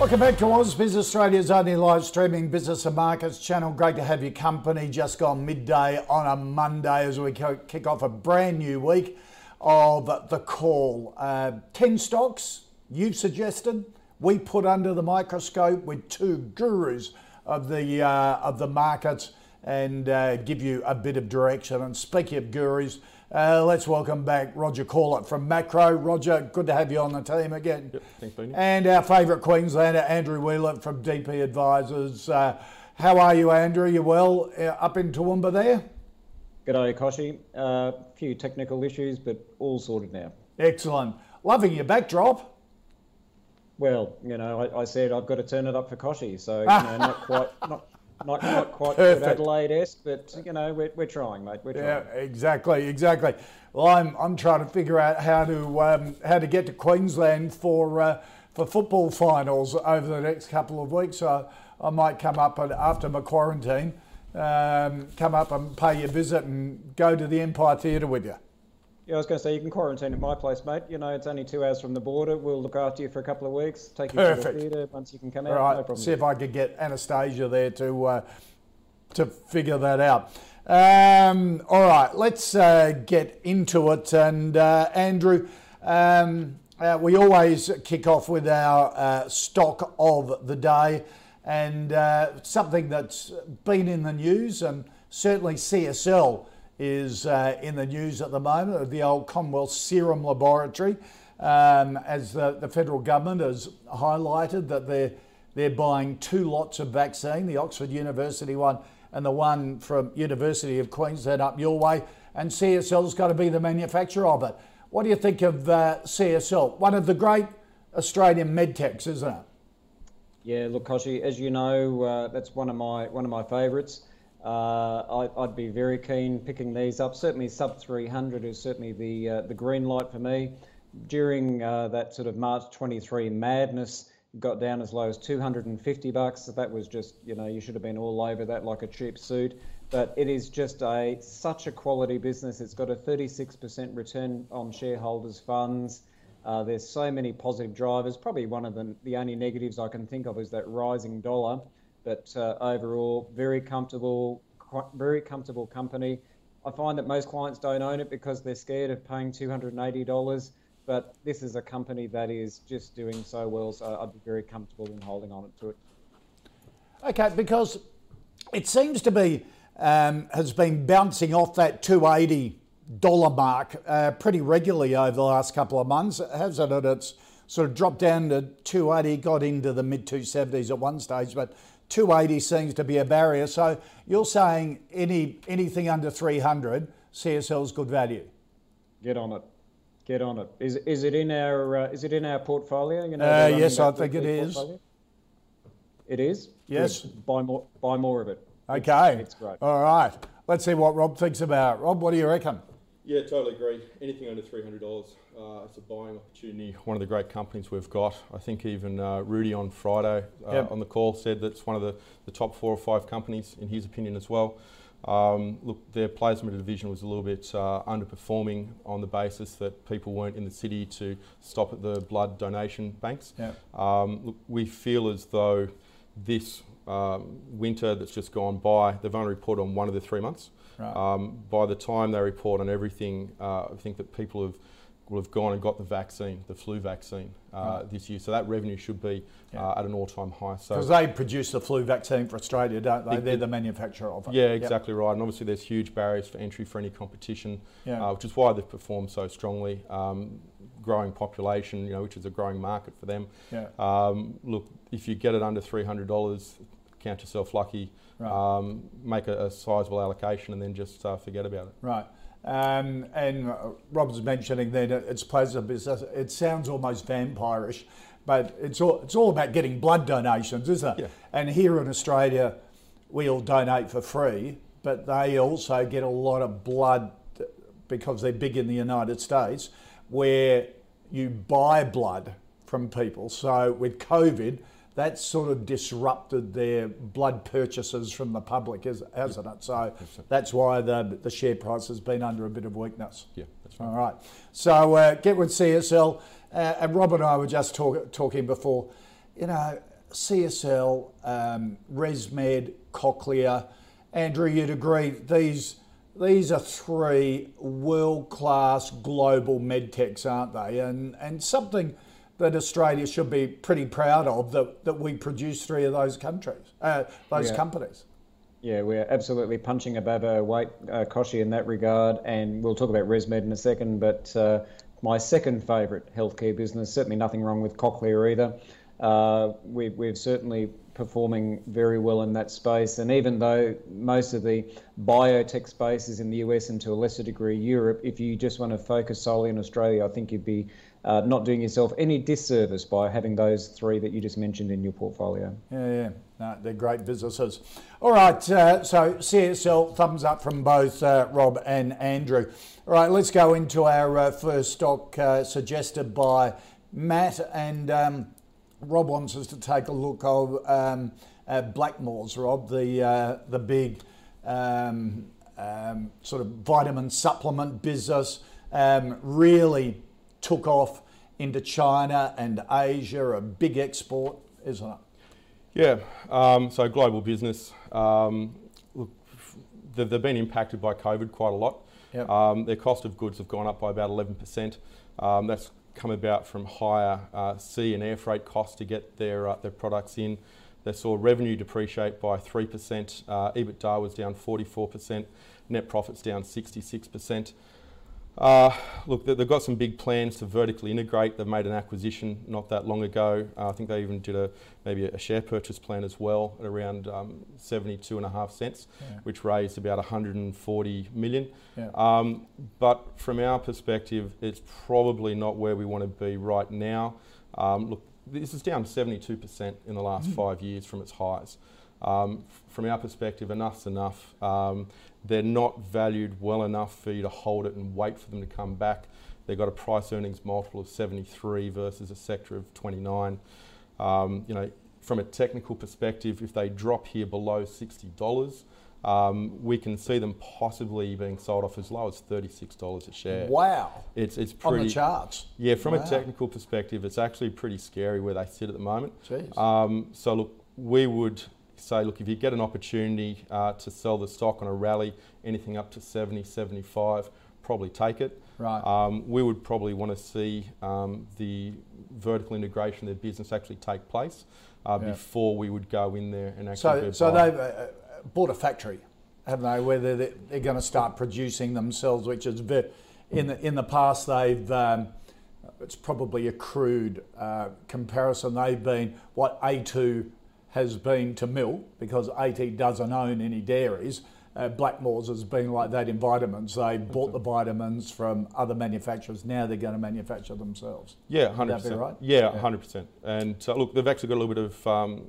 Welcome back to Ausbiz Australia's only live streaming business and markets channel. Great to have your company just gone midday on a Monday as we kick off a brand new week of the call. Uh, 10 stocks you've suggested we put under the microscope with two gurus of the, uh, of the markets and uh, give you a bit of direction. And speaking of gurus, uh, let's welcome back Roger Corlett from Maqro. Roger, good to have you on the team again. Yep, thanks, Benny. And our favourite Queenslander, Andrew Wheeler from DP Advisors. Uh, how are you, Andrew? You well uh, up in Toowoomba there? G'day, Kochie. A uh, few technical issues, but all sorted now. Excellent. Loving your backdrop. Well, you know, I, I said I've got to turn it up for Kochie, so you know, not quite, not not, not quite Adelaide-esque, but you know we're, we're trying, mate. We're trying. Yeah, exactly, exactly. Well, I'm I'm trying to figure out how to um, how to get to Queensland for uh, for football finals over the next couple of weeks. So I might come up and, after my quarantine, um, come up and pay you a visit and go to the Empire Theatre with you. Yeah, I was going to say you can quarantine at my place, mate. You know, it's only two hours from the border. We'll look after you for a couple of weeks. Take you Perfect. to the theatre once you can come out. Right. No problem. See if I could get Anastasia there to uh, to figure that out. Um, all right, let's uh, get into it. And uh, Andrew, um, uh, we always kick off with our uh, stock of the day, and uh, something that's been in the news, and certainly CSL is uh, in the news at the moment, of the old Commonwealth Serum Laboratory, um, as the, the, federal government has highlighted that they're, they're buying two lots of vaccine, the Oxford University one and the one from University of Queensland up your way, and CSL's got to be the manufacturer of it. What do you think of uh, CSL? One of the great Australian medtechs, isn't it? Yeah, look, Kochie, as you know, uh, that's one of my one of my favourites. Uh, I, would be very keen picking these up. Certainly, sub 300 is certainly the uh, the green light for me. During uh, that sort of March 23 madness, got down as low as 250 bucks. That was just you know you should have been all over that like a cheap suit. But it is just a such a quality business. It's got a 36% return on shareholders' funds. Uh, there's so many positive drivers. Probably one of the the only negatives I can think of is that rising dollar but uh, overall, very comfortable, very comfortable company. I find that most clients don't own it because they're scared of paying $280, but this is a company that is just doing so well, so I'd be very comfortable in holding on to it. Okay, because it seems to be um, has been bouncing off that 280 dollar mark uh, pretty regularly over the last couple of months, hasn't it? It's sort of dropped down to 280, got into the mid 270s at one stage, but 280 seems to be a barrier. So you're saying any anything under 300, CSL's good value. Get on it. Get on it. Is is it in our uh, is it in our portfolio? You know, uh, yes, I think it is. Portfolio? It is. Yes. Good. Buy more. Buy more of it. Okay. It's, it's great. All right. Let's see what Rob thinks about. Rob, what do you reckon? Yeah, totally agree. Anything under three hundred dollars, uh, it's a buying opportunity. One of the great companies we've got. I think even uh, Rudy on Friday uh, yep. on the call said that's one of the, the top four or five companies in his opinion as well. Um, look, their plasma division was a little bit uh, underperforming on the basis that people weren't in the city to stop at the blood donation banks. Yep. Um, look, we feel as though this um, winter that's just gone by, they've only reported on one of the three months. Right. Um, by the time they report on everything, uh, I think that people have will have gone and got the vaccine, the flu vaccine, uh, right. this year. So that revenue should be yeah. uh, at an all-time high. Because so they produce the flu vaccine for Australia, don't they? They're the manufacturer of it. Yeah, exactly yep. right. And obviously, there's huge barriers for entry for any competition, yeah. uh, which is why they've performed so strongly. Um, growing population, you know, which is a growing market for them. Yeah. Um, look, if you get it under three hundred dollars, count yourself lucky. right. um, make a, a sizable allocation, and then just uh, forget about it. Right. Um, and Rob's mentioning that it's plasma business. It sounds almost vampirish, but it's all it's all about getting blood donations, isn't it? Yeah. And here in Australia, we all donate for free, but they also get a lot of blood because they're big in the United States, where you buy blood from people. So with COVID, that sort of disrupted their blood purchases from the public, hasn't it? So that's why the, the share price has been under a bit of weakness. Yeah, that's right. All right. So uh, get with CSL. Uh, and Rob and I were just talk, talking before, you know, CSL, um, ResMed, Cochlear. Andrew, you'd agree these these are three world class global medtechs, aren't they? And and something that Australia should be pretty proud of that, that we produce three of those countries, uh, those yeah. companies. Yeah, we're absolutely punching above our weight, uh, Kochie, in that regard. And we'll talk about ResMed in a second. But uh, my second favourite healthcare business, certainly nothing wrong with Cochlear either. Uh, we, we're certainly performing very well in that space. And even though most of the biotech space is in the US and to a lesser degree Europe, if you just want to focus solely in Australia, I think you'd be uh, not doing yourself any disservice by having those three that you just mentioned in your portfolio. Yeah, yeah. No, they're great businesses. All right, uh, so CSL, thumbs up from both uh, Rob and Andrew. All right, let's go into our uh, first stock uh, suggested by Matt. And um, Rob wants us to take a look of um, Blackmores, Rob, the, uh, the big um, um, sort of vitamin supplement business. Um, really took off into China and Asia, a big export, isn't it? Yeah, um, so global business. Um, look, they've, they've, been impacted by COVID quite a lot. Yep. Um, their cost of goods have gone up by about 11%. Um, that's come about from higher uh, sea and air freight costs to get their, uh, their products in. They saw revenue depreciate by 3%, uh, EBITDA was down 44%, net profits down 66%. Uh, look, they've got some big plans to vertically integrate. They've made an acquisition not that long ago. Uh, I think they even did a maybe a share purchase plan as well at around um, 72 and a half cents, yeah. which raised about 140 million. Yeah. Um, but from our perspective, it's probably not where we want to be right now. Um, look, this is down 72% in the last mm. five years from its highs. Um, from our perspective, enough's enough. Um, they're not valued well enough for you to hold it and wait for them to come back. They've got a price earnings multiple of 73 versus a sector of 29. Um, you know, from a technical perspective, if they drop here below $60, um, we can see them possibly being sold off as low as $36 a share. Wow. It's, it's pretty. On the charts. Yeah, from wow. a technical perspective, it's actually pretty scary where they sit at the moment. Jeez. Um, so, look, we would say, look, if you get an opportunity uh, to sell the stock on a rally, anything up to 70, 75, probably take it. Right. Um, we would probably want to see um, the vertical integration of their business actually take place uh, yeah. before we would go in there and actually. So, so they've uh, uh, bought a factory, haven't they? Where they're, they're going to start producing themselves, which is in the in the past they've. Um, it's probably a crude uh, comparison. They've been what A2 has been to milk because A2 doesn't own any dairies. Uh, Blackmores has been like that in vitamins. They bought the vitamins from other manufacturers. Now they're going to manufacture themselves. Yeah, hundred percent. Right? Yeah, hundred yeah. percent. And uh, look, they've actually got a little bit of um,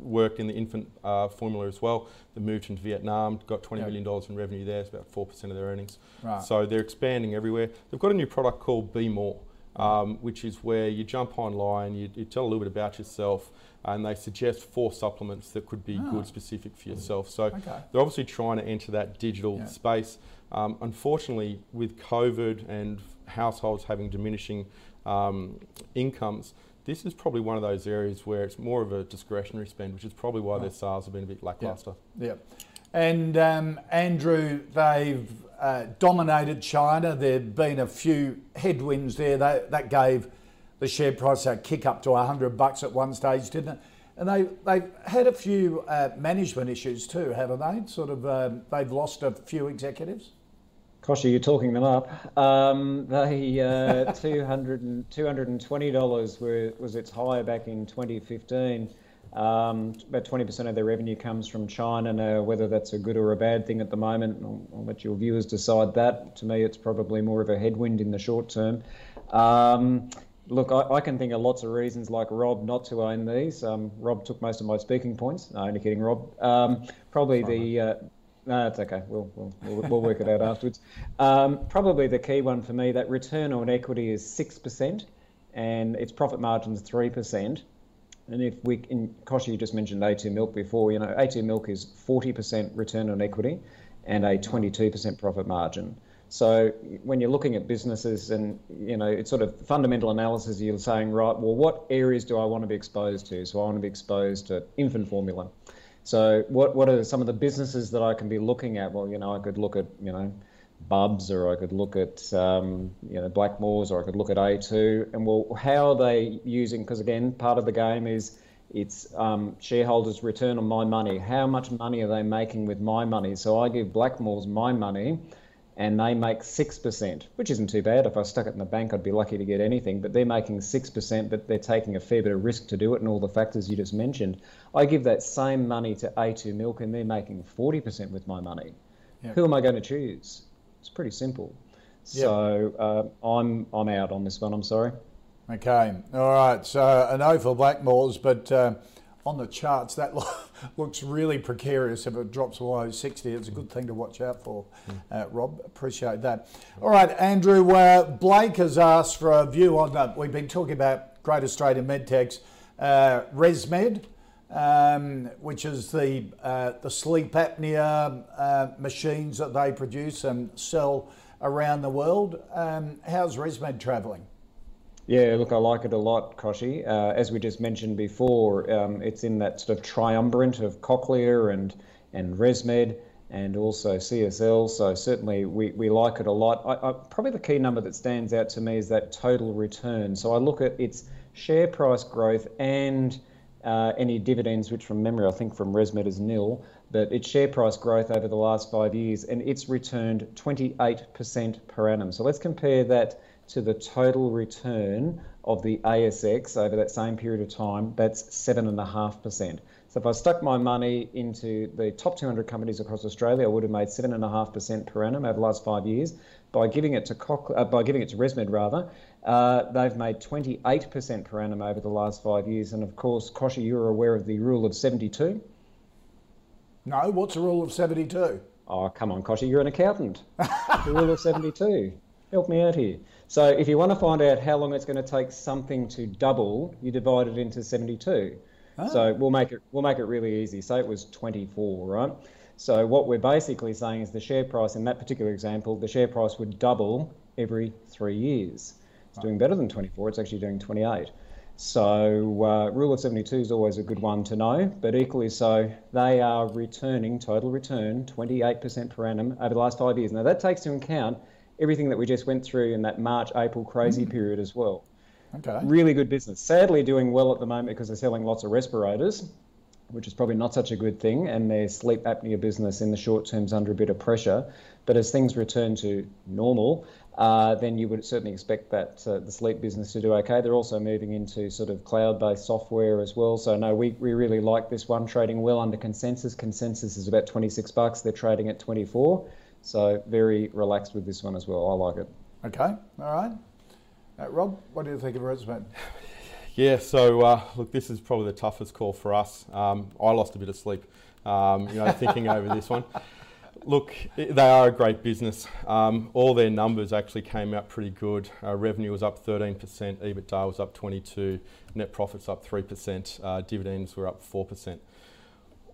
work in the infant uh, formula as well. They moved into Vietnam, got twenty yep. million dollars in revenue there. It's about four percent of their earnings. Right. So they're expanding everywhere. They've got a new product called Be More, um, which is where you jump online, you, you tell a little bit about yourself and they suggest four supplements that could be oh. good specific for yourself. So okay. they're obviously trying to enter that digital yeah. space. Um, unfortunately, with COVID and households having diminishing um, incomes, this is probably one of those areas where it's more of a discretionary spend, which is probably why their sales have been a bit lackluster. Yeah. yeah. And um, Andrew, they've uh, dominated China. There've been a few headwinds there. They, that gave the share price a kick up to 100 bucks at one stage, didn't it? And they, they've had a few uh, management issues too, haven't they? Sort of, um, they've lost a few executives. Kochie, you're talking them up. Um, they uh, 200 $220 were, was its high back in 2015. Um, about 20% of their revenue comes from China. Now, whether that's a good or a bad thing at the moment, I'll, I'll let your viewers decide that. To me, it's probably more of a headwind in the short term. Um, look, I, I, can think of lots of reasons, like Rob, not to own these. Um, Rob took most of my speaking points. No, only kidding, Rob. Um, probably the. Uh, no, it's okay. We'll, we'll, we'll, work it out afterwards. Um, probably the key one for me that return on equity is 6% and its profit margin's 3%. And if we, in Kochie, you just mentioned A2 Milk before, you know, A2 Milk is 40% return on equity and a 22% profit margin. So when you're looking at businesses and, you know, it's sort of fundamental analysis, you're saying, right, well, what areas do I want to be exposed to? So I want to be exposed to infant formula. So what, what are some of the businesses that I can be looking at? Well, you know, I could look at, you know, Bubs, or I could look at um, you know Blackmores, or I could look at A2, and well, how are they using? Because again, part of the game is it's um, shareholders' return on my money. How much money are they making with my money? So I give Blackmores my money, and they make six percent, which isn't too bad. If I stuck it in the bank, I'd be lucky to get anything. But they're making six percent, but they're taking a fair bit of risk to do it, and all the factors you just mentioned. I give that same money to A2 Milk, and they're making forty percent with my money. Yep. Who am I going to choose? It's pretty simple. So uh, I'm I'm out on this one. I'm sorry. Okay. All right. So a no for Blackmores, but uh, on the charts that looks really precarious. If it drops below 60, it's a good thing to watch out for. Hmm. Uh, Rob, appreciate that. All right, Andrew. Uh, Blake has asked for a view on that. We've been talking about Great Australian Medtechs, uh, ResMed um, which is the uh, the sleep apnea uh, machines that they produce and sell around the world. Um, how's ResMed travelling? Yeah, look, I like it a lot, Kochie. Uh, as we just mentioned before, um, it's in that sort of triumvirate of Cochlear and and ResMed and also CSL. So certainly we, we like it a lot. I, I, probably the key number that stands out to me is that total return. So I look at its share price growth and uh, any dividends, which from memory I think from ResMed is nil, but its share price growth over the last five years and it's returned 28% per annum. So let's compare that to the total return of the ASX over that same period of time. That's 7.5%. So if I stuck my money into the top 200 companies across Australia, I would have made 7.5% per annum over the last five years. By giving it to uh, by giving it to ResMed rather, uh, they've made 28% per annum over the last five years. And of course, Kochie, you're aware of the rule of 72. No, what's the rule of 72? Oh, come on, Kochie, you're an accountant. the rule of 72. Help me out here. So, if you want to find out how long it's going to take something to double, you divide it into 72. Oh. So we'll make it we'll make it really easy. Say it was 24, right? So what we're basically saying is the share price in that particular example, the share price would double every three years. Doing better than 24. It's actually doing 28. So uh, rule of 72 is always a good one to know, but equally so, they are returning total return 28% per annum over the last five years. Now that takes into account everything that we just went through in that March April crazy mm. period as well. Okay. Really good business. Sadly, doing well at the moment because they're selling lots of respirators, which is probably not such a good thing, and their sleep apnea business in the short term is under a bit of pressure. But as things return to normal, uh, then you would certainly expect that uh, the sleep business to do okay. They're also moving into sort of cloud-based software as well. So no, we, we really like this one trading well under consensus. Consensus is about 26 bucks. They're trading at 24. So very relaxed with this one as well. I like it. Okay, all right. Uh, Rob, what do you think of ResMed? Yeah, so uh, look, this is probably the toughest call for us. Um, I lost a bit of sleep, um, you know, thinking over this one. Look, they are a great business. Um, all their numbers actually came out pretty good. Uh, revenue was up 13%, EBITDA was up 22%. net profits up 3%, uh, dividends were up 4%.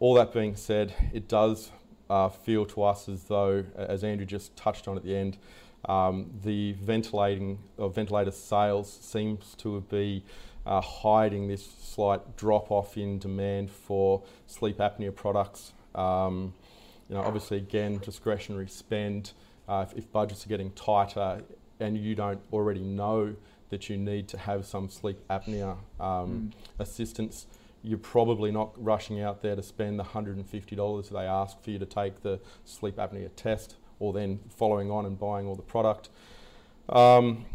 All that being said, it does uh, feel to us as though, as Andrew just touched on at the end, um, the ventilating or ventilator sales seems to be uh, hiding this slight drop off in demand for sleep apnea products. Um, you know, obviously, again, discretionary spend. Uh, if, if, budgets are getting tighter and you don't already know that you need to have some sleep apnea um, mm. assistance, you're probably not rushing out there to spend the $150 they ask for you to take the sleep apnea test or then following on and buying all the product. Um,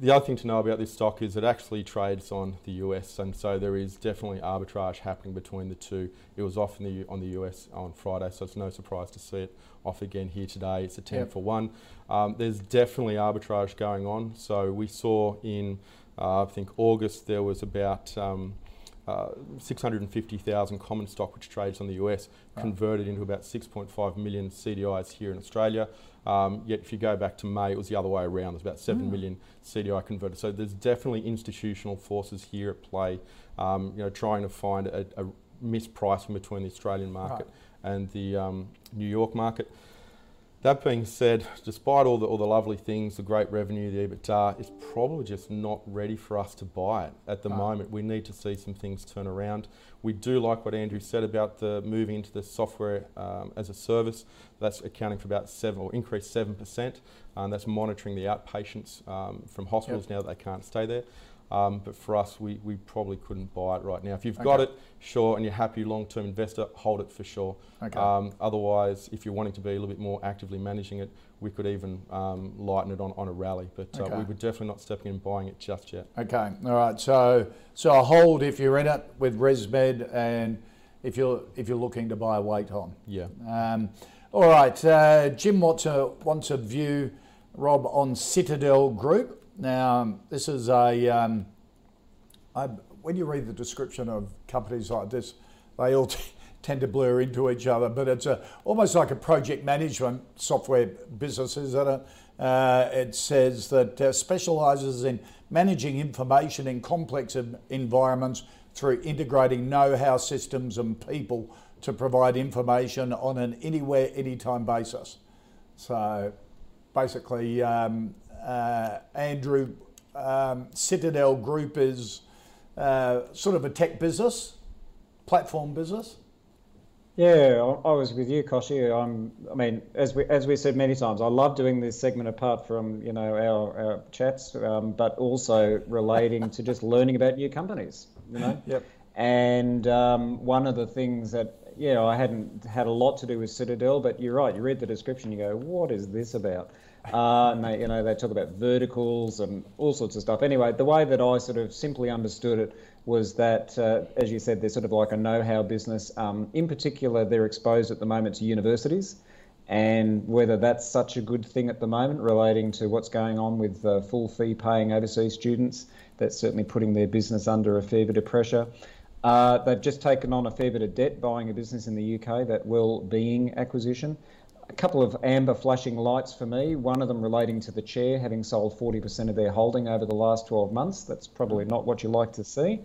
the other thing to know about this stock is it actually trades on the US, and so there is definitely arbitrage happening between the two. It was off the, on the US on Friday, so it's no surprise to see it off again here today. It's a 10 yep. for 1. Um, there's definitely arbitrage going on. So we saw in, uh, I think, August there was about. Um, uh, 650,000 common stock, which trades on the US, right. converted into about 6.5 million CDIs here in Australia. Um, yet, if you go back to May, it was the other way around. There's about seven mm. million CDI converted. So there's definitely institutional forces here at play. Um, you know, trying to find a, a mispricing between the Australian market right. and the um, New York market. That being said, despite all the, all the lovely things, the great revenue, the EBITDA, it's probably just not ready for us to buy it at the moment. We need to see some things turn around. We do like what Andrew said about the moving into the software um, as a service. That's accounting for about seven or increased seven percent. And that's monitoring the outpatients um, from hospitals yep. now that they can't stay there. Um, but for us, we, we probably couldn't buy it right now. If you've okay. got it, sure, and you're happy long-term investor, hold it for sure. Okay. Um, otherwise, if you're wanting to be a little bit more actively managing it, we could even um, lighten it on, on a rally. But uh, okay. we were definitely not stepping in and buying it just yet. Okay, all right. So so a hold if you're in it with ResMed, and if you're if you're looking to buy a weight on. Yeah. Um, all right. Uh, Jim wants a wants a view, Rob, on Citadel Group. Now, this is a, um, I, when you read the description of companies like this, they all tend to blur into each other, but it's a, almost like a project management software business, isn't it? Uh, it says that uh, specialises in managing information in complex environments through integrating know-how systems and people to provide information on an anywhere, anytime basis. So basically, um, Andrew, um, Citadel Group is uh, sort of a tech business, platform business. Yeah, I was with you, Kochie. I'm, I mean, as we as we said many times, I love doing this segment apart from you know our, our chats, um, but also relating to just learning about new companies. You know. yep. And um, one of the things that yeah, I hadn't had a lot to do with Citadel, but you're right. You read the description, you go, what is this about? Uh, and they, you know, they talk about verticals and all sorts of stuff. Anyway, the way that I sort of simply understood it was that, uh, as you said, they're sort of like a know-how business. Um, in particular, they're exposed at the moment to universities, and whether that's such a good thing at the moment, relating to what's going on with uh, full fee paying overseas students, that's certainly putting their business under a fair bit of pressure. Uh, they've just taken on a fair bit of debt buying a business in the UK, that well-being acquisition a couple of amber flashing lights for me. One of them relating to the chair, having sold 40% of their holding over the last 12 months. That's probably not what you like to see.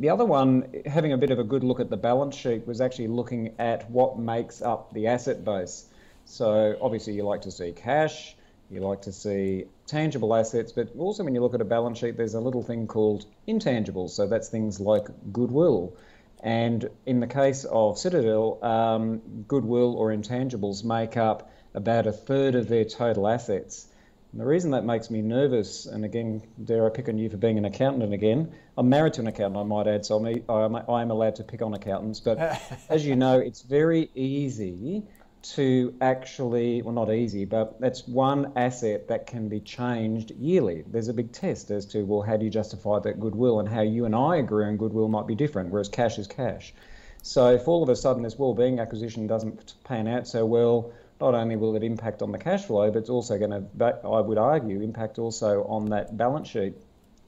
The other one, having a bit of a good look at the balance sheet, was actually looking at what makes up the asset base. So obviously, you like to see cash, you like to see tangible assets, but also when you look at a balance sheet, there's a little thing called intangibles. So that's things like goodwill. And in the case of Citadel, um, goodwill or intangibles make up about a third of their total assets. And the reason that makes me nervous, and again, dare I pick on you for being an accountant again? I'm married to an accountant, I might add, so I'm, I'm allowed to pick on accountants. But as you know, it's very easy to actually, well, not easy, but that's one asset that can be changed yearly. There's a big test as to, well, how do you justify that goodwill and how you and I agree on goodwill might be different, whereas cash is cash. So if all of a sudden this well-being acquisition doesn't pan out so well, not only will it impact on the cash flow, but it's also going to, I would argue, impact also on that balance sheet.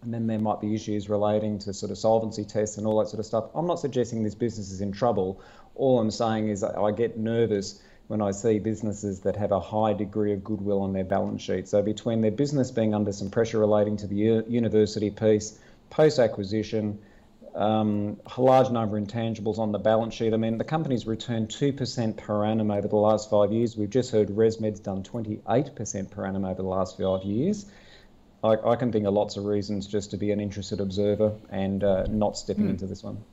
And then there might be issues relating to sort of solvency tests and all that sort of stuff. I'm not suggesting this business is in trouble. All I'm saying is I get nervous when I see businesses that have a high degree of goodwill on their balance sheet. So between their business being under some pressure relating to the university piece, post acquisition, um, a large number of intangibles on the balance sheet. I mean, the company's returned 2% per annum over the last five years. We've just heard ResMed's done 28% per annum over the last five years. I, I, can think of lots of reasons just to be an interested observer and uh, not stepping mm. into this one.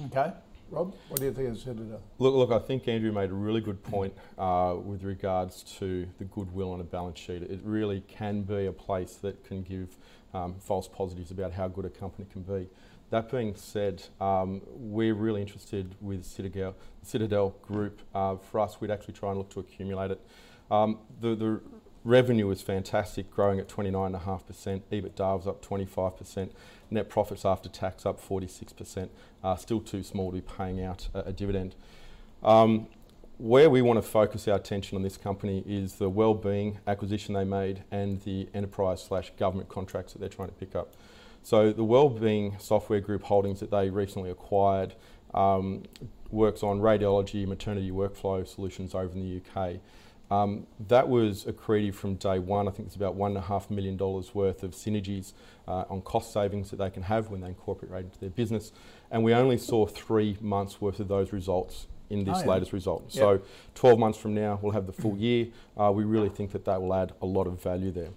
Okay. Rob, what do you think of Citadel? Look, look, I think Andrew made a really good point uh, with regards to the goodwill on a balance sheet. It really can be a place that can give um, false positives about how good a company can be. That being said, um, we're really interested with Citadel, Citadel Group. Uh, for us, we'd actually try and look to accumulate it. Um, the, the revenue was fantastic, growing at 29.5%. EBITDA was up 25%. Net profits after tax up 46%. Uh, still too small to be paying out a, a dividend. Um, where we want to focus our attention on this company is the well-being acquisition they made and the enterprise slash government contracts that they're trying to pick up. So the well-being software group holdings that they recently acquired um, works on radiology, maternity workflow solutions over in the UK. Um, that was accretive from day one. I think it's about $1.5 million worth of synergies uh, on cost savings that they can have when they incorporate right into their business. And we only saw three months worth of those results in this oh, yeah. latest result. Yep. So 12 months from now, we'll have the full year. Uh, we really think that that will add a lot of value there.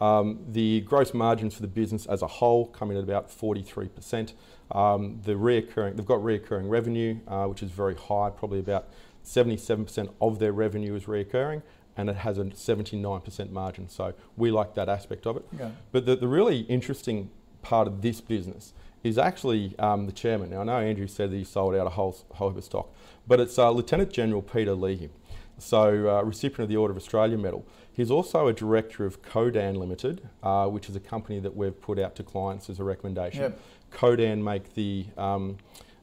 Um, the gross margins for the business as a whole come in at about 43%. Um, the reoccurring, they've got reoccurring revenue, uh, which is very high, probably about 77% of their revenue is reoccurring, and it has a 79% margin. So we like that aspect of it. Okay. But the, the really interesting part of this business is actually um, the chairman. Now, I know Andrew said that he sold out a whole, whole heap of stock, but it's uh, Lieutenant General Peter Leahy, so uh, recipient of the Order of Australia Medal. He's also a director of Codan Limited, uh, which is a company that we've put out to clients as a recommendation. Yep. Codan make the um,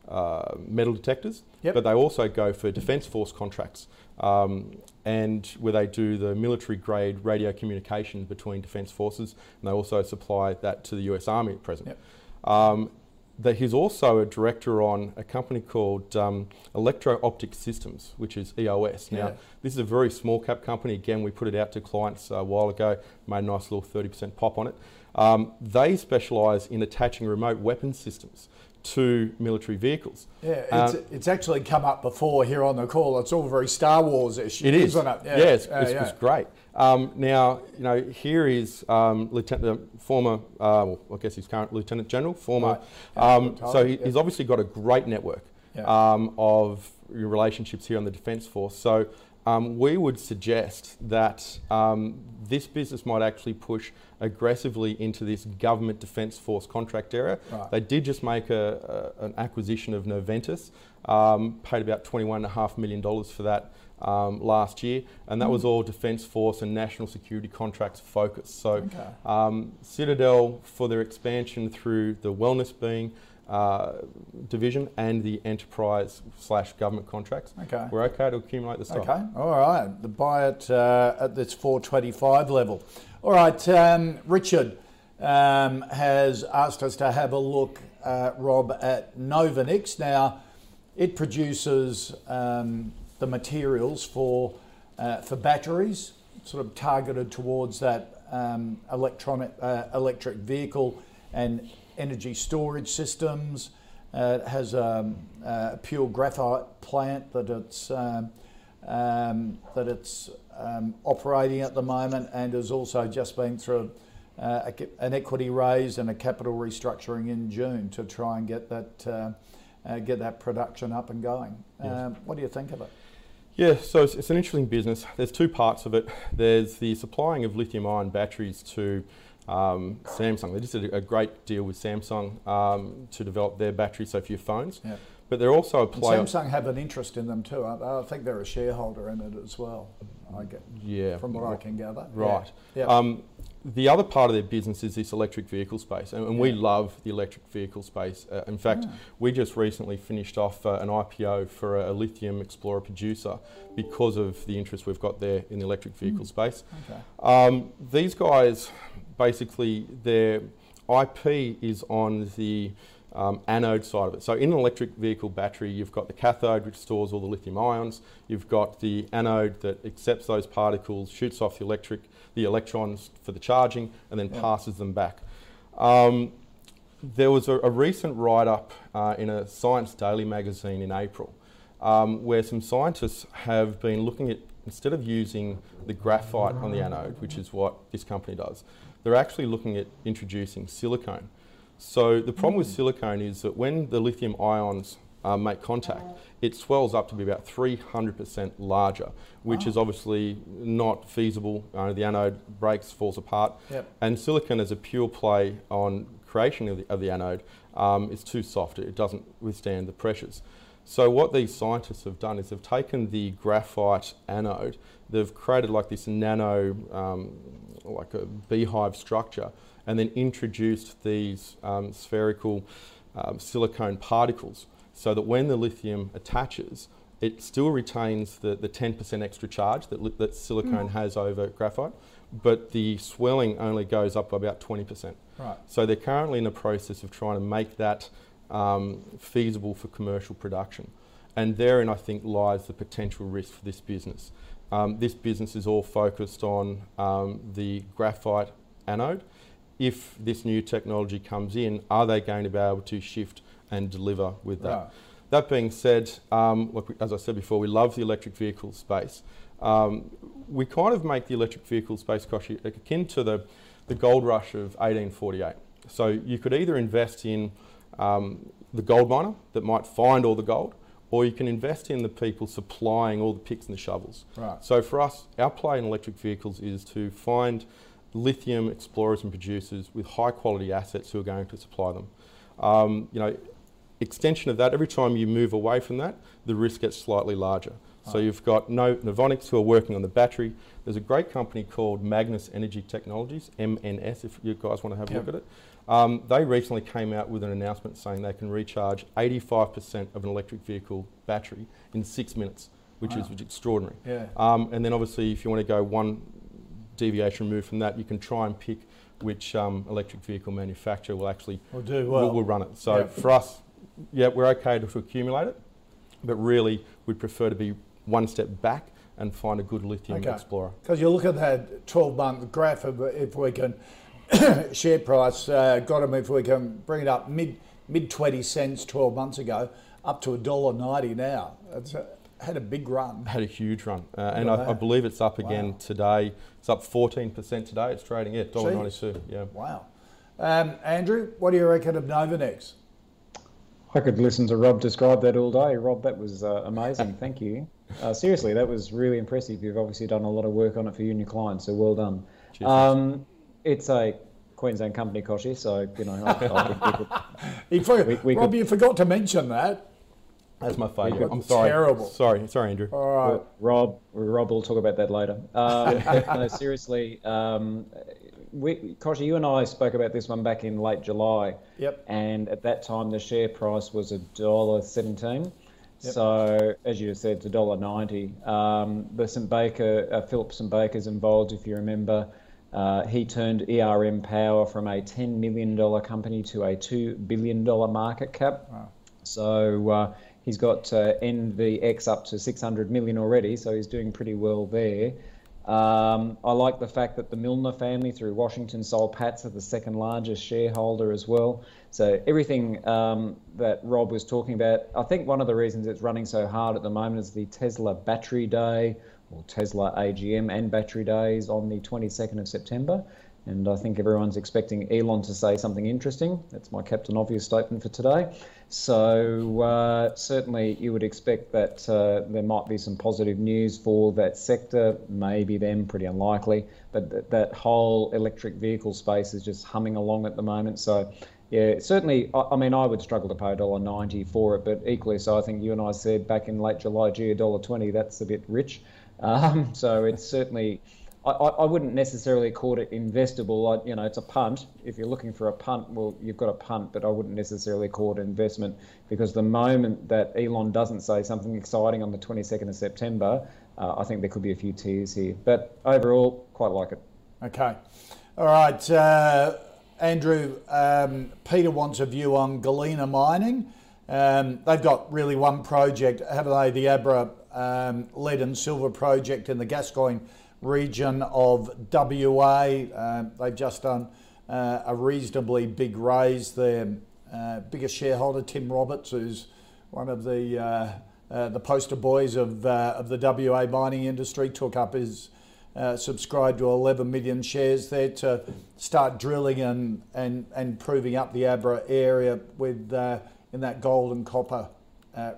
uh, metal detectors, yep. but they also go for Defence Force contracts. Um, and where they do the military grade radio communication between defence forces, and they also supply that to the US Army at present. Yep. Um, that he's also a director on a company called um, Electro Optic Systems, which is EOS. Now, yeah. this is a very small cap company. Again, we put it out to clients a while ago, made a nice little 30% pop on it. Um, they specialise in attaching remote weapon systems to military vehicles. Yeah, it's, um, it's actually come up before here on the call. It's all very Star Wars-ish, it is. isn't it? Yeah, yeah it's, uh, it's, yeah. it's great. Um, now, you know, here is um, Lieutenant, the former, uh, well, I guess he's current Lieutenant General, former. Right. Um, so he, he's obviously got a great network um, of relationships here on the Defence Force. So um, we would suggest that um, this business might actually push aggressively into this government defence force contract area. Right. They did just make a, a, an acquisition of Noventus, um, paid about $21.5 million for that um, last year, and that mm. was all defence force and national security contracts focused. So, okay. Um, Citadel, for their expansion through the wellness being, uh, division and the enterprise slash government contracts. Okay. We're okay to accumulate the stock. Okay, all right. The buy it uh, at this 425 level. All right, um, Richard um, has asked us to have a look, uh, Rob, at Novonix. Now, it produces um, the materials for, uh, for batteries, sort of targeted towards that um, electronic, uh, electric vehicle and energy storage systems. Uh, it has a, a, pure graphite plant that it's um, um, that it's um, operating at the moment, and has also just been through uh, a, an equity raise and a capital restructuring in June to try and get that uh, uh get that production up and going. Yes. Um, what do you think of it? Yeah, so it's, it's, an interesting business. There's two parts of it. There's the supplying of lithium ion batteries to um, Samsung. They just did a great deal with Samsung um, to develop their battery, so for your phones. Yeah. But they're also a player. Samsung have an interest in them too. I think they're a shareholder in it as well. I get. Yeah. From what I can gather. Right. Yeah. Um, the other part of their business is this electric vehicle space, and, and yeah. we love the electric vehicle space. Uh, in fact, yeah. we just recently finished off uh, an IPO for a, a, lithium explorer producer because of the interest we've got there in the electric vehicle mm. space. Okay. Um, these guys basically their IP is on the um, anode side of it. So in an electric vehicle battery, you've got the cathode, which stores all the lithium ions. You've got the anode that accepts those particles, shoots off the electric, the electrons for the charging, and then yeah. passes them back. Um, there was a, a recent write-up uh, in a Science Daily magazine in April, um, where some scientists have been looking at instead of using the graphite on the anode, which is what this company does, they're actually looking at introducing silicone. So the problem with hmm. silicone is that when the lithium ions uh, make contact, it swells up to be about 300% larger, which is obviously not feasible. Uh, the anode breaks, falls apart. Yep. And silicon is a pure play on creation of the, of the anode um, is too soft. It doesn't withstand the pressures. So what these scientists have done is they've taken the graphite anode, they've created like this nano, um, like a beehive structure, and then introduced these um, spherical um, silicone particles so that when the lithium attaches, it still retains the, the 10% extra charge that, that silicone mm. has over graphite, but the swelling only goes up by about 20%. Right. So they're currently in the process of trying to make that um, feasible for commercial production. And therein, I think, lies the potential risk for this business. Um, this business is all focused on um, the graphite anode. If this new technology comes in, are they going to be able to shift and deliver with that? Right. That being said, um, look, as I said before, we love the electric vehicle space. Um, we kind of make the electric vehicle space akin to the, the gold rush of 1848. So you could either invest in um, the gold miner that might find all the gold, or you can invest in the people supplying all the picks and the shovels. Right. So for us, our play in electric vehicles is to find lithium explorers and producers with high quality assets who are going to supply them. Um, you know, extension of that, every time you move away from that, the risk gets slightly larger. So you've got no, Novonix who are working on the battery. There's a great company called Magnis Energy Technologies, MNS, if you guys want to have a yep. look at it. Um, they recently came out with an announcement saying they can recharge 85% of an electric vehicle battery in six minutes, which wow. is extraordinary. Yeah. Um, and then obviously, if you want to go one deviation removed from that, you can try and pick which um, electric vehicle manufacturer will actually will do well. will, will run it. So yep. for us, yeah, we're okay to, to accumulate it, but really we'd prefer to be one step back and find a good lithium okay. explorer. Because you look at that 12 month graph, of, if we can, share price uh, got them, if we can bring it up mid mid 20 cents 12 months ago, up to $1.90 now. A, had a big run. Had a huge run, uh, and I, I, believe it's up again wow. today. It's up 14% today. It's trading at yeah, $1.92. Yeah. Wow. Um, Andrew, what do you reckon of Novonix? I could listen to Rob describe that all day. Rob, that was uh, amazing. Thank you. Uh, seriously, that was really impressive. You've obviously done a lot of work on it for you and your clients, so well done. Um, it's a Queensland company, Kochie, so, you know, I, I we could, we, we Rob, could, you forgot to mention that. That's my favourite. I'm sorry. Terrible. Sorry, sorry, Andrew. All right. Rob, Rob will talk about that later. Um, no, seriously, um, we, Kochie, you and I spoke about this one back in late July. Yep. And at that time, the share price was a dollar seventeen. Yep. So, as you said, it's a dollar ninety. Um, the St Baker, uh, Philip St Baker's involved, if you remember. Uh, he turned ERM Power from a $10 million company to a $2 billion market cap. Wow. So uh, he's got uh, NVX up to 600 million already, so he's doing pretty well there. Um, I like the fact that the Millner family through Washington Soul Pats are the second largest shareholder as well. So everything um, that Rob was talking about, I think one of the reasons it's running so hard at the moment is the Tesla Battery Day or Tesla AGM and Battery Days on the 22nd of September. And I think everyone's expecting Elon to say something interesting. That's my Captain Obvious statement for today. So, uh, certainly, you would expect that uh, there might be some positive news for that sector, maybe them, pretty unlikely. But th- that whole electric vehicle space is just humming along at the moment. So, yeah, certainly. I, I mean, I would struggle to pay $1.90 for it, but equally so, I think you and I said back in late July, gee, $1.20, that's a bit rich. Um, so, it's certainly I, I wouldn't necessarily call it investable. I, you know, it's a punt. If you're looking for a punt, well, you've got a punt, but I wouldn't necessarily call it investment because the moment that Elon doesn't say something exciting on the 22nd of September, uh, I think there could be a few tears here. But overall, quite like it. Okay. All right. Uh, Andrew, um, Peter wants a view on Galena mining. Um, they've got really one project, haven't they? The Abra um, lead and silver project in the Gascoyne region of WA. Uh, they've just done uh, a reasonably big raise. Their uh, biggest shareholder, Tim Roberts, who's one of the uh, uh, the poster boys of uh, of the WA mining industry, took up his. subscribed to 11 million shares there to start drilling and, and, and proving up the Abra area with in that gold and copper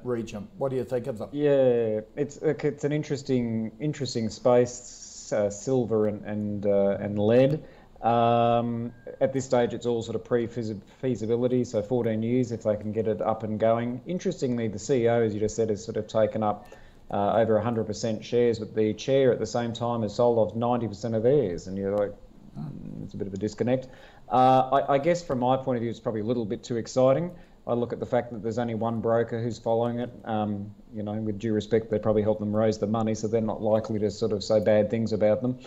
region. What do you think of them? Yeah, it's it's an interesting interesting space uh, silver and and, uh, and lead. Um, at this stage, it's all sort of pre-feasibility, so 14 years if they can get it up and going. Interestingly, the CEO, as you just said, has sort of taken up uh, over 100% shares, but the chair at the same time has sold off 90% of theirs, and you're like, mm, it's a bit of a disconnect. Uh, I, I, guess from my point of view, it's probably a little bit too exciting. I look at the fact that there's only one broker who's following it. Um, you know, with due respect, they probably help them raise the money, so they're not likely to sort of say bad things about them.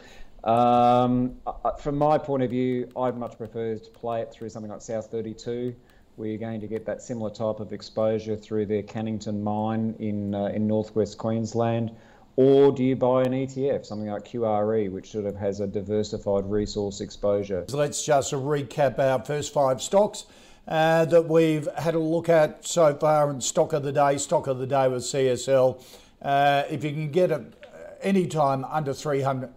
Um, from my point of view, I'd much prefer to play it through something like South 32, where you're going to get that similar type of exposure through their Cannington mine in uh, in northwest Queensland. Or do you buy an ETF, something like QRE, which sort of has a diversified resource exposure? Let's just recap our first five stocks uh, that we've had a look at so far. And stock of the day, stock of the day was CSL. Uh, if you can get it any time under 300,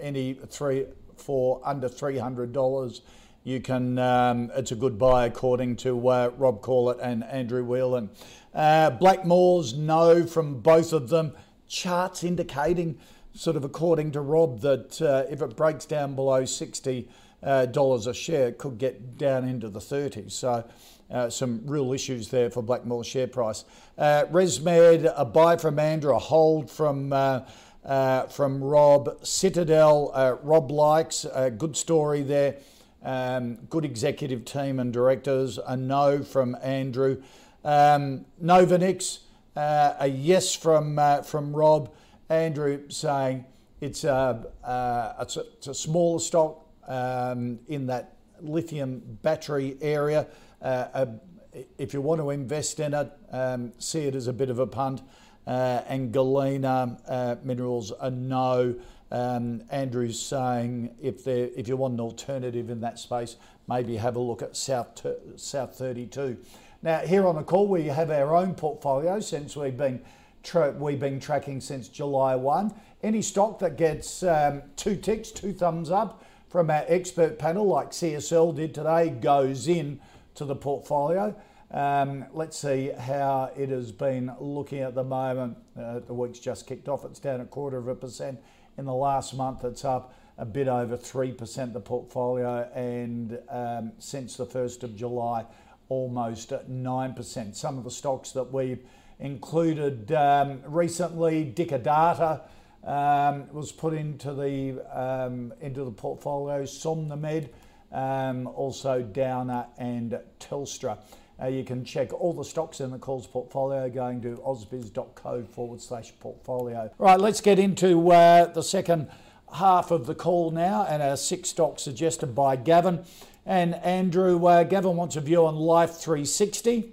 any three for under three hundred dollars. You can. Um, it's a good buy according to uh, Rob Corlett and Andrew Wielandt. Uh, Blackmores no from both of them. Charts indicating, sort of according to Rob, that uh, if it breaks down below sixty uh, dollars a share, could get down into the thirties. So. Uh, some real issues there for Blackmore share price. Uh, ResMed, a buy from Andrew, a hold from uh, uh, from Rob. Citadel, uh, Rob likes, a good story there. Um, good executive team and directors. A no from Andrew. Um, Novonix, uh, a yes from uh, from Rob. Andrew saying it's a, uh, it's a, it's a smaller stock um, in that lithium battery area. Uh, if you want to invest in it, um, see it as a bit of a punt uh, and Galena uh, Minerals a no. Um, Andrew's saying if there, if you want an alternative in that space, maybe have a look at South South 32. Now here on the call, we have our own portfolio since we've been we've been tracking since July 1. Any stock that gets um, two ticks, two thumbs up from our expert panel, like CSL did today, goes in to the portfolio. Um, let's see how it has been looking at the moment. Uh, the week's just kicked off. It's down a quarter of a percent. In the last month, it's up a bit over 3% the portfolio, and um, since the 1st of July, almost 9%. Some of the stocks that we've included um, recently, Dicker Data um, was put into the um, into the portfolio, SomnoMed, um, also Downer and Telstra. Uh, you can check all the stocks in the calls portfolio going to ausbiz.co forward slash portfolio. Right, let's get into uh, the second half of the call now and our six stocks suggested by Gavin. And Andrew, uh, Gavin wants a view on Life 360.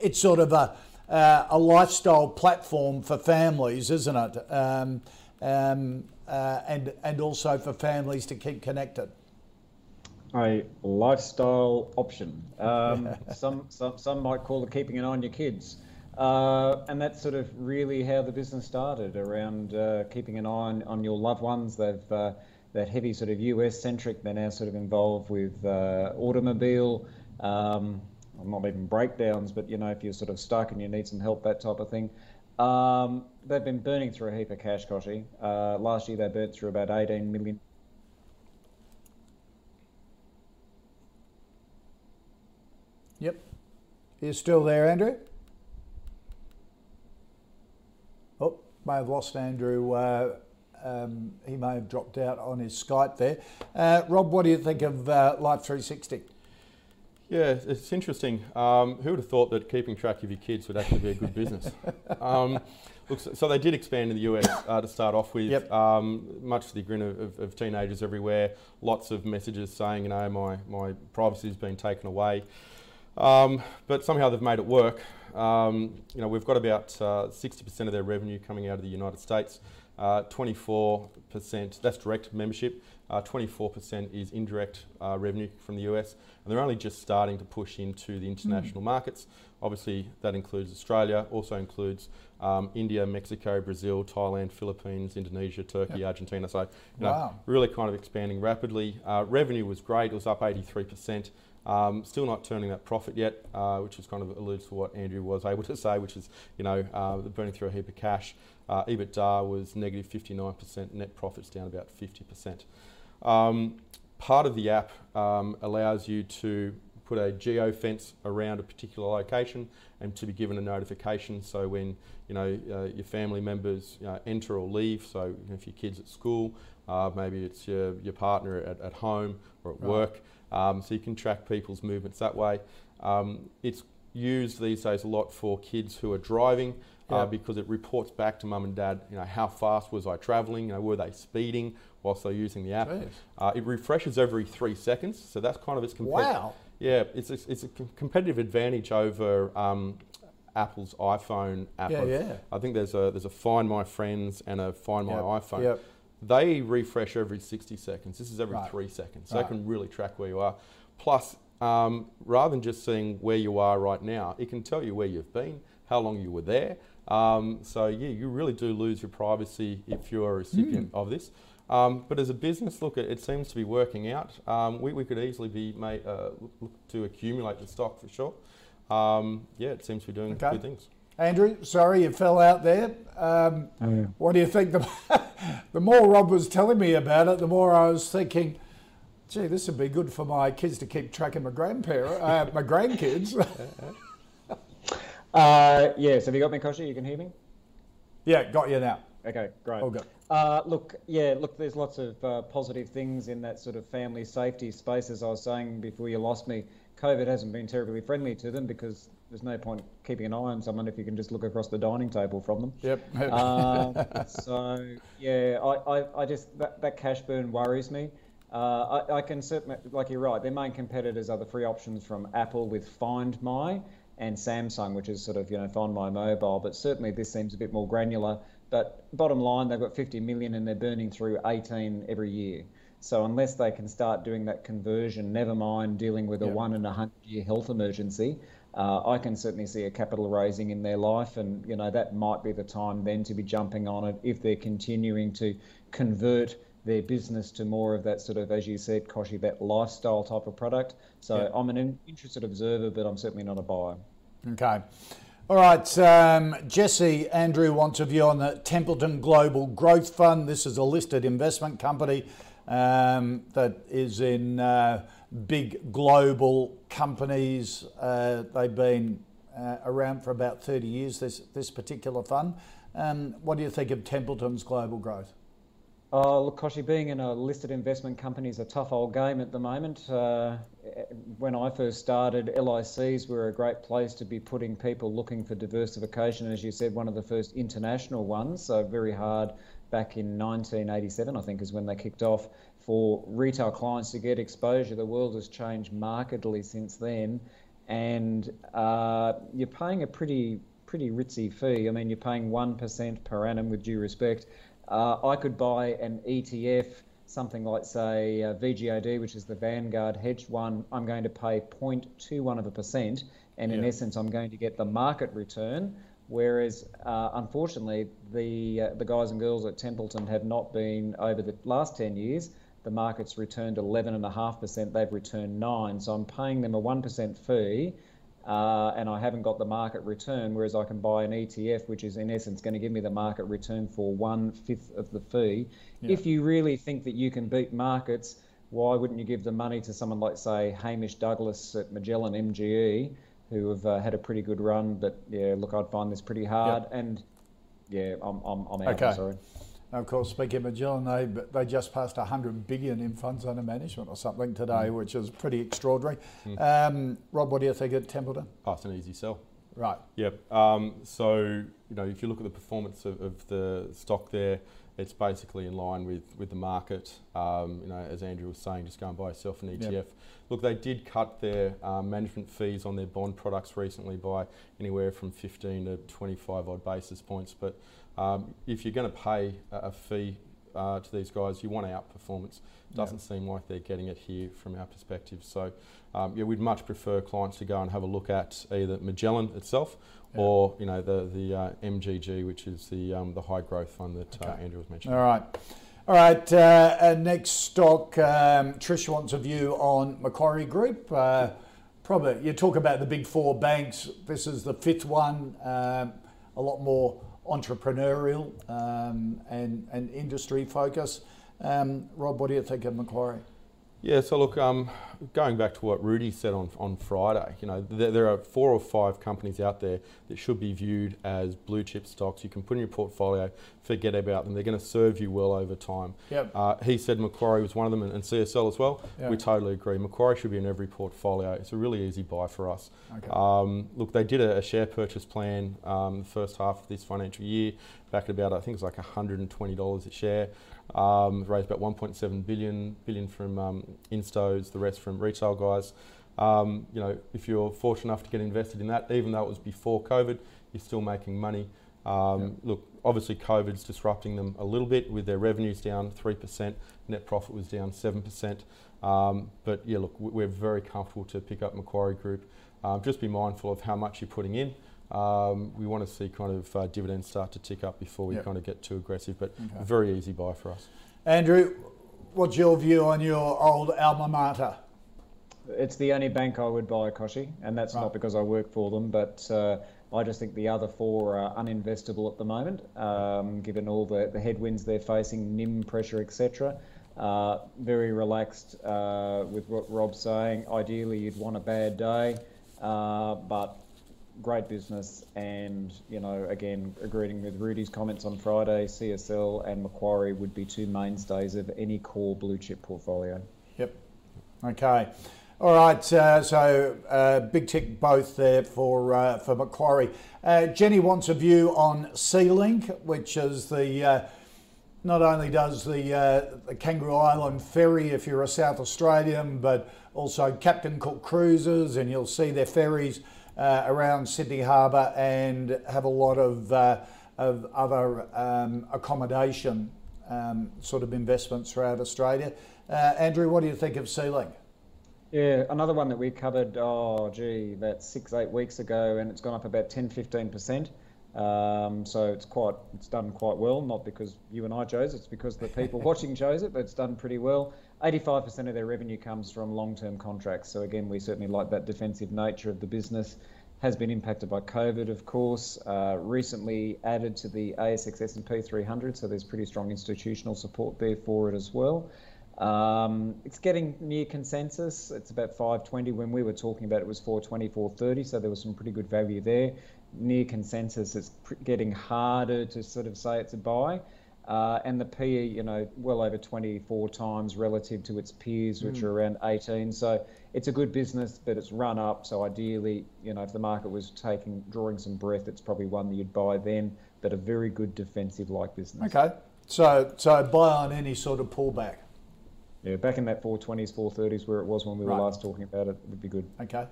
It's sort of a, uh, a lifestyle platform for families, isn't it? Um, um, uh, and, and also for families to keep connected a lifestyle option. Um, some, some, some might call it keeping an eye on your kids. Uh, and that's sort of really how the business started around uh, keeping an eye on, on your loved ones. They've uh, that heavy sort of US centric. They're now sort of involved with uh, automobile, um, not even breakdowns, but you know if you're sort of stuck and you need some help, that type of thing. Um, they've been burning through a heap of cash, Kochie. Uh, last year they burnt through about 18 million Yep. Are still there, Andrew? Oh, may have lost Andrew. Uh, um, he may have dropped out on his Skype there. Uh, Rob, what do you think of uh, Life 360? Yeah, it's interesting. Um, who would have thought that keeping track of your kids would actually be a good business? um, look, so, so, they did expand in the US uh, to start off with, yep. um, much to the grin of, of, of, teenagers everywhere. Lots of messages saying, you know, my, my privacy has been taken away. Um, but somehow they've made it work. Um, you know, we've got about 60% uh, of their revenue coming out of the United States. Uh, 24%, that's direct membership. 24% uh, is indirect uh, revenue from the US, and they're only just starting to push into the international mm. markets. Obviously, that includes Australia, also includes um, India, Mexico, Brazil, Thailand, Philippines, Indonesia, Turkey, yep. Argentina. So, you know, wow. really kind of expanding rapidly. Uh, revenue was great; it was up 83%. Um, still not turning that profit yet, uh, which is kind of alludes to what Andrew was able to say, which is, you know, uh, burning through a heap of cash. Uh, EBITDA was negative 59%, net profits down about 50%. Um, part of the app um, allows you to put a geo fence around a particular location and to be given a notification. So when you know uh, your family members uh, enter or leave, so you know, if your kids at school, uh, maybe it's your, your partner at, at home or at right. work, um, so you can track people's movements that way. Um, it's used these days a lot for kids who are driving. Uh, because it reports back to mum and dad, you know, how fast was I travelling? You know, were they speeding whilst they're using the app? Uh, it refreshes every three seconds, so that's kind of its competitive. Wow. Yeah, it's a, it's a competitive advantage over um, Apple's iPhone app. Yeah, yeah. I think there's a there's a Find My Friends and a Find My yep, iPhone. Yep. They refresh every 60 seconds. This is every right. three seconds, so right. they can really track where you are. Plus, um, rather than just seeing where you are right now, it can tell you where you've been, how long you were there. Um, so yeah, you really do lose your privacy if you're a recipient mm. of this. Um, but as a business, look, it, it seems to be working out. Um, we, we could easily be made, uh, look to accumulate the stock for sure. Um, yeah, it seems to be doing okay. good things. Andrew, sorry you fell out there. Um, oh, yeah. What do you think? The, the more Rob was telling me about it, the more I was thinking, gee, this would be good for my kids to keep tracking my grandparent, uh, my grandkids. uh, yes, have you got me, Kochie? You can hear me? Yeah, got you now. Okay, great. All good. Uh, look, yeah, look, there's lots of uh, positive things in that sort of family safety space. As I was saying before you lost me, COVID hasn't been terribly friendly to them because there's no point keeping an eye on someone if you can just look across the dining table from them. Yep. uh, so, yeah, I, I, I, just, that, that cash burn worries me. Uh, I, I, can certainly, like you're right, their main competitors are the free options from Apple with Find My and Samsung, which is sort of, you know, Find My Mobile, but certainly this seems a bit more granular. But bottom line, they've got 50 million and they're burning through 18 every year. So unless they can start doing that conversion, never mind dealing with a one in a hundred year health emergency, uh, I can certainly see a capital raising in their life, and you know that might be the time then to be jumping on it if they're continuing to convert their business to more of that sort of, as you said, Kochie, that lifestyle type of product. So yep. I'm an interested observer, but I'm certainly not a buyer. Okay. All right, um, Jesse Andrew wants a view on the Templeton Global Growth Fund. This is a listed investment company um, that is in uh, big global companies. Uh, they've been uh, around for about 30 years, this, this particular fund. Um, what do you think of Templeton's global growth? Oh, look, Kochie, being in a listed investment company is a tough old game at the moment. Uh, when I first started, LICs were a great place to be putting people looking for diversification. As you said, one of the first international ones, so very hard back in 1987, I think, is when they kicked off for retail clients to get exposure. The world has changed markedly since then, and uh, you're paying a pretty pretty ritzy fee. I mean, you're paying one percent per annum, with due respect uh, I could buy an ETF, something like, say, uh, VGAD, which is the Vanguard hedged one. I'm going to pay 0.21 of a percent, and in essence, I'm going to get the market return. Whereas, uh, unfortunately, the uh, the guys and girls at Templeton have not been over the last 10 years. The market's returned 11.5%. They've returned nine. So I'm paying them a 1% fee uh, and I haven't got the market return, whereas I can buy an ETF, which is in essence going to give me the market return for one fifth of the fee. Yeah. If you really think that you can beat markets, why wouldn't you give the money to someone like, say, Hamish Douglas at Magellan MGE, who have uh, had a pretty good run? But yeah, look, I'd find this pretty hard, and yeah, I'm, I'm, I'm out. Okay. I'm sorry. Of course, speaking of Magellan, they, they just passed 100 billion in funds under management or something today, mm. which is pretty extraordinary. Mm. Um, Rob, what do you think of Templeton? Oh, it's an easy sell. Right. Yep. Um, so, you know, if you look at the performance of, of, the stock there, it's basically in line with, with the market. Um, you know, as Andrew was saying, just go and buy yourself an ETF. Yep. Look, they did cut their um, management fees on their bond products recently by anywhere from 15 to 25 odd basis points, but um, if you're going to pay a, a fee uh, to these guys, you want outperformance. It doesn't yeah. seem like they're getting it here from our perspective. So, um, yeah, we'd much prefer clients to go and have a look at either Magellan itself yeah. or you know the the uh, MGG, which is the um, the high growth fund that uh, okay. uh, Andrew was mentioning. All right. All right, uh, next stock, um, Trish wants a view on Macquarie Group. Uh, probably, you talk about the big four banks. This is the fifth one, um, a lot more entrepreneurial um, and, and industry focus. Um, Rob, what do you think of Macquarie? Yeah, so look, um, going back to what Rudy said on, on Friday, you know, there, there, are four or five companies out there that should be viewed as blue chip stocks. You can put in your portfolio, forget about them. They're going to serve you well over time. Yep. Uh, he said Macquarie was one of them and, and CSL as well. Yep. We totally agree. Macquarie should be in every portfolio. It's a really easy buy for us. Okay. Um, look, they did a, a share purchase plan um, the first half of this financial year, back at about, I think it was like $120 a share. Um, raised about 1.7 billion billion from um, instos, the rest from retail guys. Um, you know, if you're fortunate enough to get invested in that, even though it was before COVID, you're still making money. Um, Yeah. Look, obviously COVID's disrupting them a little bit with their revenues down 3%, net profit was down 7%. Um, but yeah, look, we- we're very comfortable to pick up Macquarie Group. Um, just be mindful of how much you're putting in. Um, we want to see kind of uh, dividends start to tick up before we Yep. kind of get too aggressive, but Okay. a very easy buy for us. Andrew, what's your view on your old alma mater? It's the only bank I would buy, Kochie, and that's Right. not because I work for them, but uh, I just think the other four are uninvestable at the moment, um, given all the, the headwinds they're facing, NIM pressure, etc. Uh, very relaxed uh, with what Rob's saying. Ideally, you'd want a bad day, uh, but great business. And, you know, again, agreeing with Rudy's comments on Friday, CSL and Macquarie would be two mainstays of any core blue chip portfolio. Yep. Okay. All right. Uh, so uh, big tick both there for uh, for Macquarie. Uh, Jenny wants a view on Sealink, which is the uh, not only does the, uh, the Kangaroo Island ferry if you're a South Australian, but also Captain Cook cruises, and you'll see their ferries uh, around Sydney Harbour and have a lot of uh, of other um, accommodation um, sort of investments throughout Australia. Uh, Andrew, what do you think of Sealink? Yeah, another one that we covered, oh, gee, about six, eight weeks ago, and it's gone up about 10, 15%. Um, so it's quite, it's done quite well, not because you and I chose it, it's because the people watching chose it, but it's done pretty well. 85% of their revenue comes from long-term contracts. So again, we certainly like that defensive nature of the business. Has been impacted by COVID, of course. Uh, recently added to the ASX S&P 300, so there's pretty strong institutional support there for it as well. Um, it's getting near consensus. It's about 520. When we were talking about it, it was 420, 430. So there was some pretty good value there. Near consensus, it's getting harder to sort of say it's a buy. Uh, and the PE, you know, well over 24 times relative to its peers, which are around 18. So it's a good business, but it's run up. So ideally, you know, if the market was taking, drawing some breath, it's probably one that you'd buy then. But a very good defensive-like business. Okay, so so buy on any sort of pullback. Yeah, back in that 420s, 430s where it was when we were last talking about it would be good. Okay,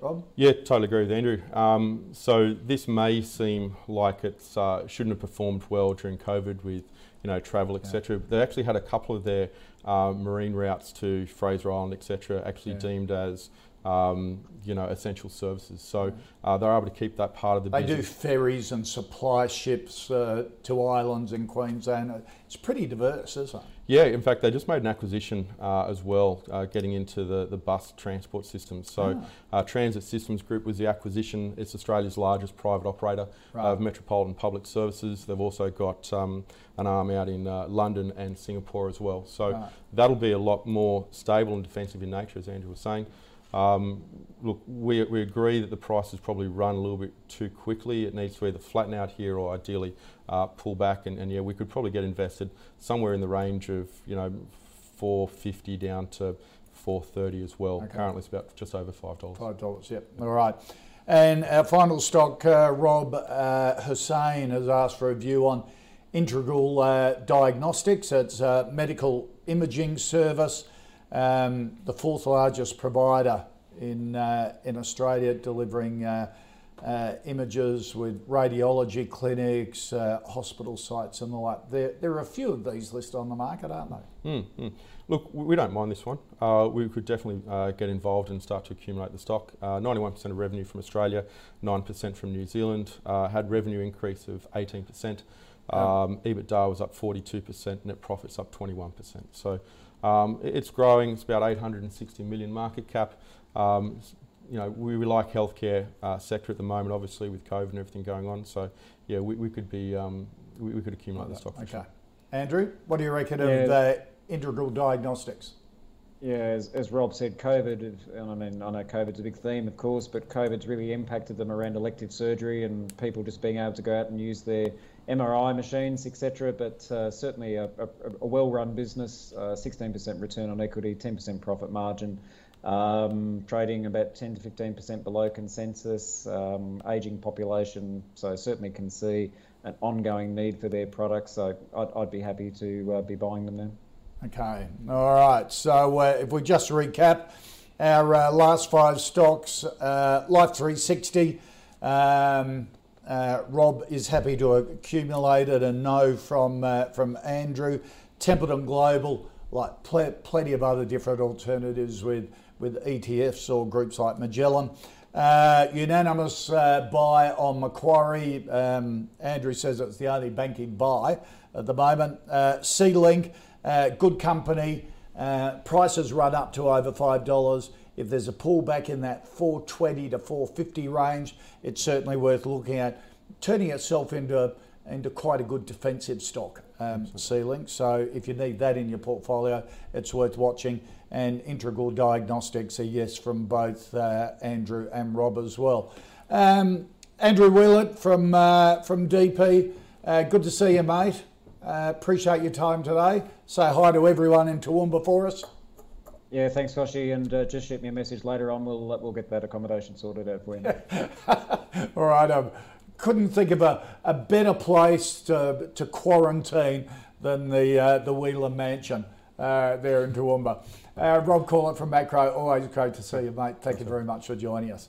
Rob. Yeah, totally agree with Andrew. Um, so this may seem like it uh, shouldn't have performed well during COVID with you know travel etc. They actually had a couple of their uh, marine routes to Fraser Island etc. actually Yeah. deemed as um, you know essential services. So uh, they're able to keep that part of the business. They do ferries and supply ships uh, to islands in Queensland. It's pretty diverse, isn't it? Yeah, in fact, they just made an acquisition uh, as well, uh, getting into the, the bus transport systems. So, Ah. uh, Transit Systems Group was the acquisition. It's Australia's largest private operator Right. of metropolitan public services. They've also got um, an arm out in uh, London and Singapore as well. So, Right. that'll be a lot more stable and defensive in nature, as Andrew was saying. Um, look, we, we agree that the price has probably run a little bit too quickly. It needs to either flatten out here or ideally uh, pull back. And, and yeah, we could probably get invested somewhere in the range of you know 450 down to 430 as well. Okay. Currently, it's about just over five dollars. Five dollars. Yep. All right. And our final stock, uh, Rob uh, Hussein has asked for a view on Integral uh, Diagnostics. It's a medical imaging service, um, the fourth largest provider in uh, in Australia, delivering uh, uh, images with radiology clinics, uh, hospital sites, and the like. There, there are a few of these listed on the market, aren't they? Mm, mm. Look, we don't mind this one. Uh, we could definitely uh, get involved and start to accumulate the stock. Uh, 91% of revenue from Australia, 9% from New Zealand. Uh, had revenue increase of 18%. Um, EBITDA was up 42%. Net profits up 21%. So um, it's growing. It's about 860 million market cap. Um, you know, we, we like healthcare uh, sector at the moment, obviously with COVID and everything going on. So yeah, we, we could be um, we, we could accumulate the stock. Okay. sure. Andrew, what do you reckon of Yeah. uh, Integral Diagnostics? Yeah, as, as Rob said, COVID, and I mean, I know COVID's a big theme, of course, but COVID's really impacted them around elective surgery and people just being able to go out and use their MRI machines, etc. But uh, certainly a, a, a well-run business, uh, 16% return on equity, 10% profit margin, um, trading about 10 to 15% below consensus, um, aging population. So certainly can see an ongoing need for their products. So I'd, I'd be happy to uh, be buying them then. Okay, all right. So uh, if we just recap our uh, last five stocks, uh, Life 360. Um, uh, Rob is happy to accumulate it and know from uh, from Andrew. Templeton Global, like pl- plenty of other different alternatives with with ETFs or groups like Magellan. Uh, unanimous uh, buy on Macquarie. Um, Andrew says it's the only banking buy at the moment. Uh, Sealink, uh, good company. Uh, prices run up to over five dollars. If there's a pullback in that 420 to 450 range, it's certainly worth looking at. Turning itself into into quite a good defensive stock, um, Sealink. So if you need that in your portfolio, it's worth watching. And Integral Diagnostics, a yes from both uh, Andrew and Rob as well. Um, Andrew Wielandt from uh, from DP, uh, good to see you, mate. Uh, appreciate your time today. Say hi to everyone in Toowoomba for us. Yeah, thanks, Kochie, and uh, just shoot me a message later on. We'll we'll get that accommodation sorted out for you. All right. Um, couldn't think of a, a better place to, to quarantine than the uh, the Wheeler Mansion uh, there in Toowoomba. Uh, Rob Corlett from Maqro, always great to see you, mate. Thank you very much for joining us.